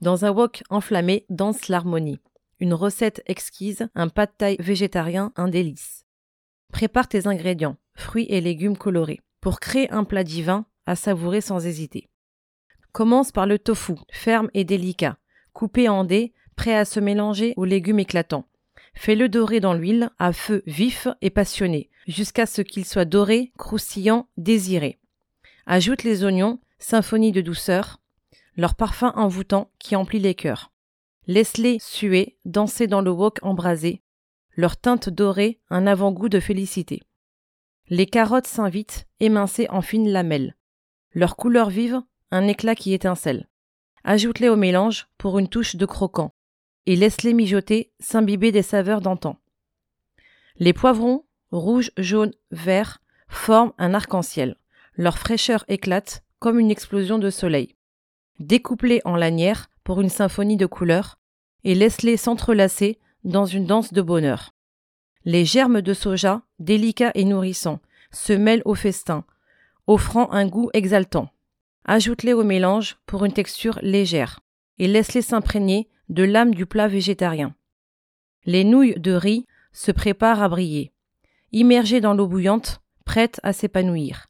Dans un wok enflammé danse l'harmonie. Une recette exquise, un pas de taille végétarien, un délice. Prépare tes ingrédients, fruits et légumes colorés, pour créer un plat divin à savourer sans hésiter. Commence par le tofu, ferme et délicat, coupé en dés, prêt à se mélanger aux légumes éclatants. Fais-le dorer dans l'huile à feu vif et passionné, jusqu'à ce qu'il soit doré, croustillant, désiré. Ajoute les oignons, symphonie de douceur, leur parfum envoûtant qui emplit les cœurs. Laisse-les suer, danser dans le wok embrasé, leur teinte dorée, un avant-goût de félicité. Les carottes s'invitent, émincées en fines lamelles. Leur couleur vive, un éclat qui étincelle. Ajoute-les au mélange pour une touche de croquant et laisse-les mijoter, s'imbiber des saveurs d'antan. Les poivrons, rouges, jaunes, verts, forment un arc-en-ciel. Leur fraîcheur éclate comme une explosion de soleil. Découpe-les en lanières pour une symphonie de couleurs et laisse-les s'entrelacer dans une danse de bonheur. Les germes de soja, délicats et nourrissants, se mêlent au festin, offrant un goût exaltant. Ajoute-les au mélange pour une texture légère et laisse-les s'imprégner de l'âme du plat végétarien. Les nouilles de riz se préparent à briller. Immergées dans l'eau bouillante, prêtes à s'épanouir.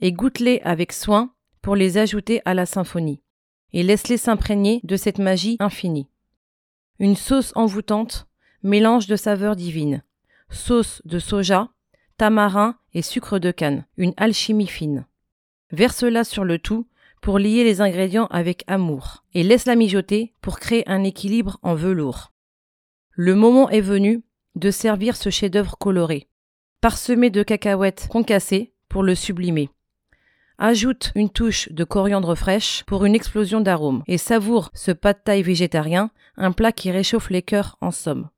Et goûte-les avec soin pour les ajouter à la symphonie. Et laisse-les s'imprégner de cette magie infinie. Une sauce envoûtante, mélange de saveurs divines. Sauce de soja, tamarin et sucre de canne, une alchimie fine. Verse-la sur le tout pour lier les ingrédients avec amour et laisse-la mijoter pour créer un équilibre en velours. Le moment est venu de servir ce chef-d'œuvre coloré, parsemé de cacahuètes concassées pour le sublimer. Ajoute une touche de coriandre fraîche pour une explosion d'arômes et savoure ce pas de taille végétarien, un plat qui réchauffe les cœurs en somme.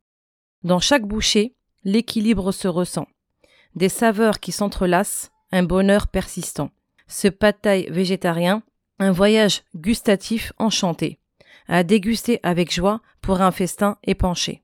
Dans chaque bouchée, l'équilibre se ressent. Des saveurs qui s'entrelacent, un bonheur persistant. Ce pas de taille végétarien un voyage gustatif enchanté, à déguster avec joie pour un festin épanché.